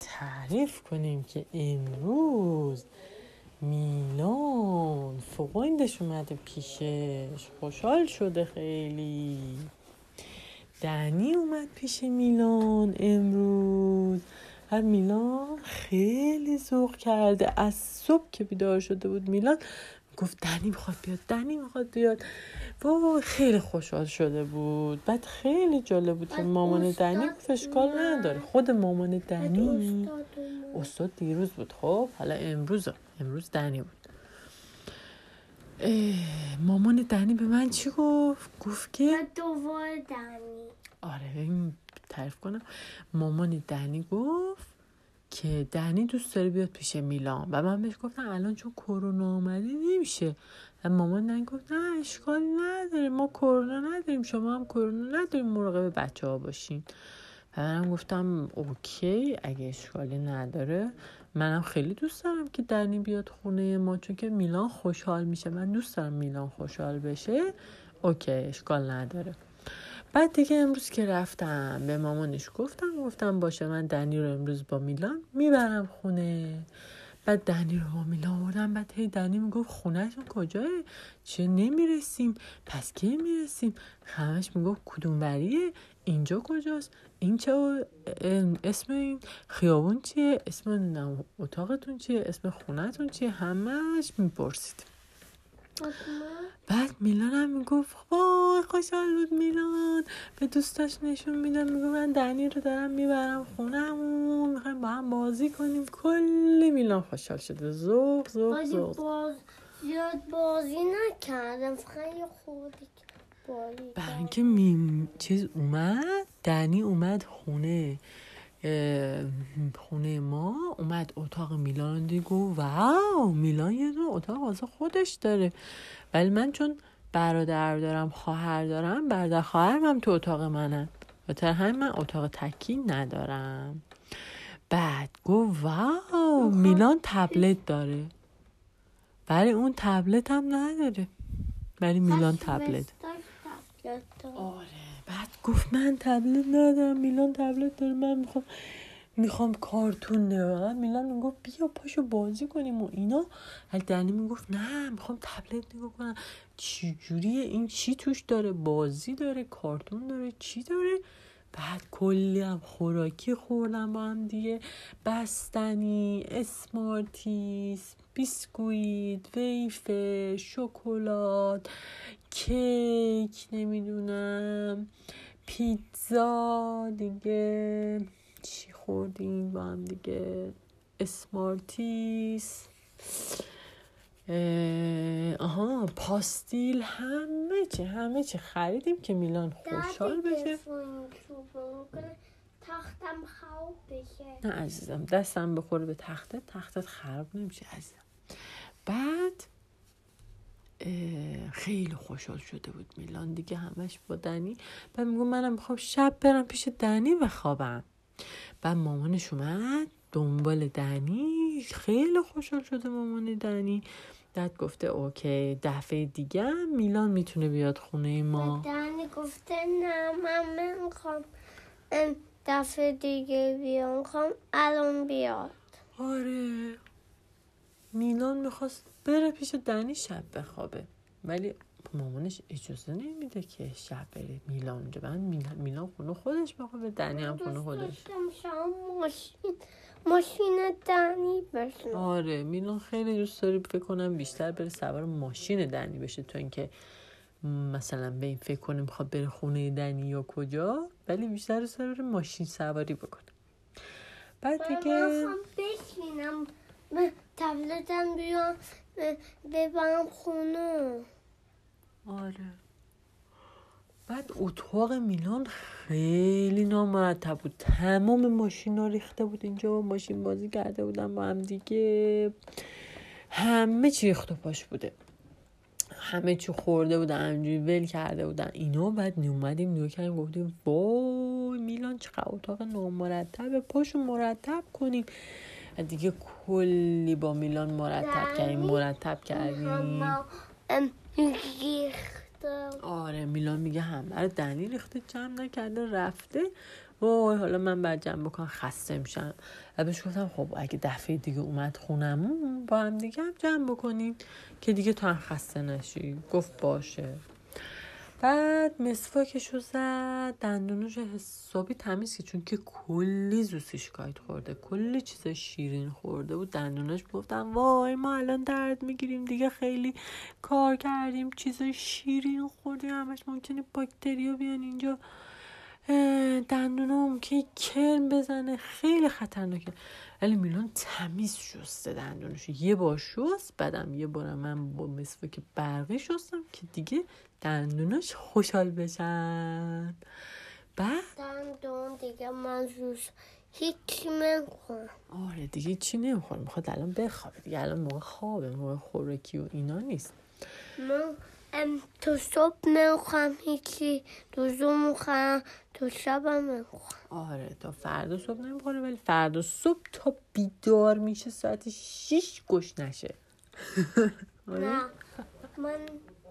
تعریف کنیم که امروز میلان فوقایندش اومده پیشش. خوشحال شده خیلی. دنی اومد پیش میلان امروز. و میلان خیلی ذوق کرده. از صبح که بیدار شده بود میلان گفت دنی می‌خواد بیاد دنی می‌خواد بیاد. و خیلی خوشحال شده بود. بعد خیلی جالب بود که مامان دنی گفت اشکال نداره. خود مامان دنی استاد دیروز بود. خب حالا امروز امروز دنی بود. مامان دنی به من چی گفت؟ گفت که دوباره دنی. آره تعریف کنم. مامان دنی گفت که دنی دوست داره بیاد پیش میلان. و من بهش گفتم الان چون کرونا آمده نمیشه. و مامان دنی گفت نه اشکال نداره. ما کرونا نداریم شما هم کرونا نداریم مراقب بچه ها باشین. و منم گفتم اوکی اگه اشکالی نداره. منم خیلی دوست دارم که دنی بیاد خونه ما چون که میلان خوشحال میشه. من دوست دارم میلان خوشحال بشه. اوکی اشکال نداره. بعد دیگه امروز که رفتم به مامانش گفتم گفتم باشه من دنی رو امروز با میلان می‌برم خونه. بعد دنی رو با میلان آوردم بعد هی دنی می‌گفت خونهشون کجاه چه نمی‌رسیم. پس کی می‌رسیم؟ همش می‌گفت کدوم وریه اینجا کجاست؟ این چه اسم این خیابون چیه؟ اسم اتاقتون چیه؟ اسم خونهتون چیه؟ همش می‌پرسید. بعد میلان هم می‌گفت وای خوشحال بود میلان به دوستاش نشون میدم میگو من دنی رو دارم می‌برم خونهمون. می‌خوایم با هم بازی کنیم. کلی میلان خوشحال شده. زوق زوق زوق باز زیاد بازی نکردم. خیلی خوردی بازی برای اینکه میم چیز اومد دنی اومد خونه خونه ما. اومد اتاق میلان دیگه. واو میلان یه دونه اتاق واسه خودش داره. ولی من چون برادر دارم خواهر دارم برادر خواهرم هم تو اتاق منن. و همین من اتاق تکی ندارم. بعد گو واو میلان تبلت داره. ولی اون تبلت هم نداره. ولی میلان تبلت. آره. بعد گفت من تبلت ندارم میلان تبلت داره من می‌خوام می‌خوام کارتون نگاه میلان می‌گفت بیا پاشو بازی کنیم و اینا. ولی دنی می‌گفت نه می‌خوام تبلت نگاه کنم. چی جوریه این چی توش داره؟ بازی داره کارتون داره چی داره؟ بعد کلی هم خوراکی خوردم با هم دیگه. بستنی اسمارتیس بیسکویت ویفر شکلات کیک نمی‌دونم پیتزا دیگه. چی خوردیم با هم دیگه؟ اسمارتیس. آها پاستیل همه چی همه چی. خریدیم که میلان خوشحال بشه. تختم خواب بشه. نه عزیزم دستم بخوره به تخته. تختت خراب نمیشه عزیزم. بعد خیلی خوشحال شده بود میلان. دیگه همش با دنی. بعد میگو منم می‌خوام شب برم پیش دنی بخوابم بعد مامانش اومد دنبال دنی. خیلی خوشحال شده مامان دنی. داد گفته اوکی دفعه دیگه میلان می‌تونه بیاد خونه ما. دنی گفته نه من می‌خوام دفعه دیگه بیام. می‌خوام الان بیاد. آره. میلان می‌خواست بره پیش دنی شب بخوابه. ولی مامانش اجازه نمیده که شب بره میلان اونجا. بعد میلان خونه خودش بخوابه دنی هم خونه خودش. ماشین ماشین دنی بشه آره میلان خیلی دوست داره فکر کنم بیشتر بره سوار ماشین دنی بشه تا اینکه مثلا به این فکر کنه می‌خواد بره خونه دنی یا کجا ولی بیشتر دوست داره ماشین سواری بکنه. بعد دیگه بشینم. تبلتم بیام ببرم خونه. آره. بعد اتاق میلان خیلی نامرتب بود. تمام ماشین ها ریخته بود اینجا ماشین بازی کرده بودن با هم دیگه. همه چی ریخت و پاش بوده. همه چی خورده بودن همجوری ول کرده بودن. اینا بعد نیومدیم نگاه کردیم گفتیم وای میلان چقدر اتاق نامرتبه پاشو مرتب کنیم. دیگه کلی با میلان مرتب کردیم مرتب کردیم. ریخته آره میلان میگه همه رو دنی ریخته جمع نکرده رفته. وای حالا من بعد جمع بکنم خسته میشم. و بهش گفتم خب اگه دفعه دیگه اومد خونمون با هم دیگه هم جمع بکنیم. که دیگه تو هم خسته نشی. گفت باشه. بعد مسواکشو زد دندونوش حسابی تمیز که چون که کلی زوسیشکایت خورده کلی چیز شیرین خورده بود. دندوناش گفتم وای ما الان درد می‌گیریم دیگه خیلی کار کردیم چیز شیرین خوردیم همش ممکنه باکتریا بیان اینجا. اه، دندونا ممکنه کرم بزنه. خیلی خطرناکه. ولی میلان تمیز شسته دندونش یه بار شست بعدم یه بارم من با مسواک برقی شستم که دیگه دندوناش خوشحال بشن. بعد؟ دندون دیگه من روش هیچی نمی‌خورم. آره دیگه چی نمی‌خوره می‌خواد الان بخوابه دیگه. الان موقع خوابه موقع خوراکی و اینا نیست. من ام تو صبح نمی‌خورم هیچی. تو زوم می‌خورم تو شبم آره تا فردا صبح نمی‌خوره ولی فردا صبح تا بیدار میشه ساعت شیش گوش نشه. آره. نه من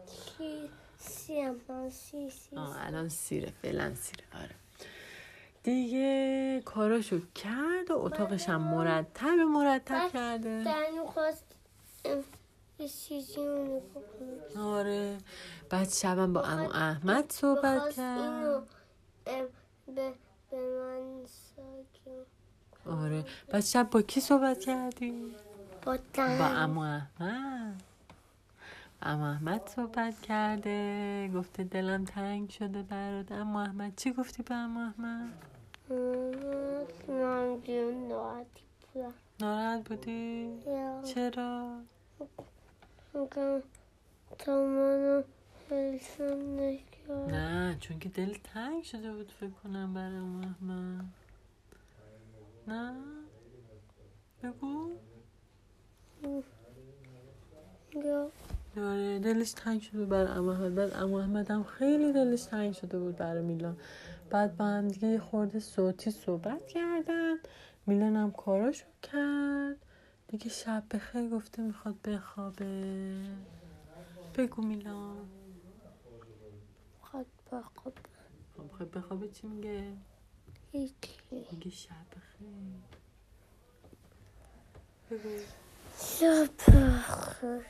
سی سیم؟ من سی سی آه الان سیره فعلا سیره. آره. دیگه کاراشو کرد و اتاقش هم مرتب مرتب کرده. خواست آره. بعد شبم با امو احمد صحبت کرد. به, به من آره. بعد شب با کی صحبت کردی؟ با با دنی امو احمد. امو احمد صحبت کرده. گفته دلم تنگ شده برات. امو احمد چی گفتی به امو احمد؟ من بیون ناراحتی بودم. ناراحت بودی؟ چرا؟ تا منو حسن نکرد نه چون که دل تنگ شده بود فکر کنم برای امو احمد نه؟ بگو. یا آره دلش تنگ شده بود برای امو احمد. بعد امو احمد هم خیلی دلش تنگ شده بود برای میلان. بعد با هم دیگه یه خورده صوتی صحبت کردن. میلان هم کاراشو کرد. دیگه شب بخیر گفته می‌خواد بخوابه. بگو میلان. بخواب خب می‌خواد بخوابه چی میگه؟ هیچی. میگه شب بخیر شب بخیر.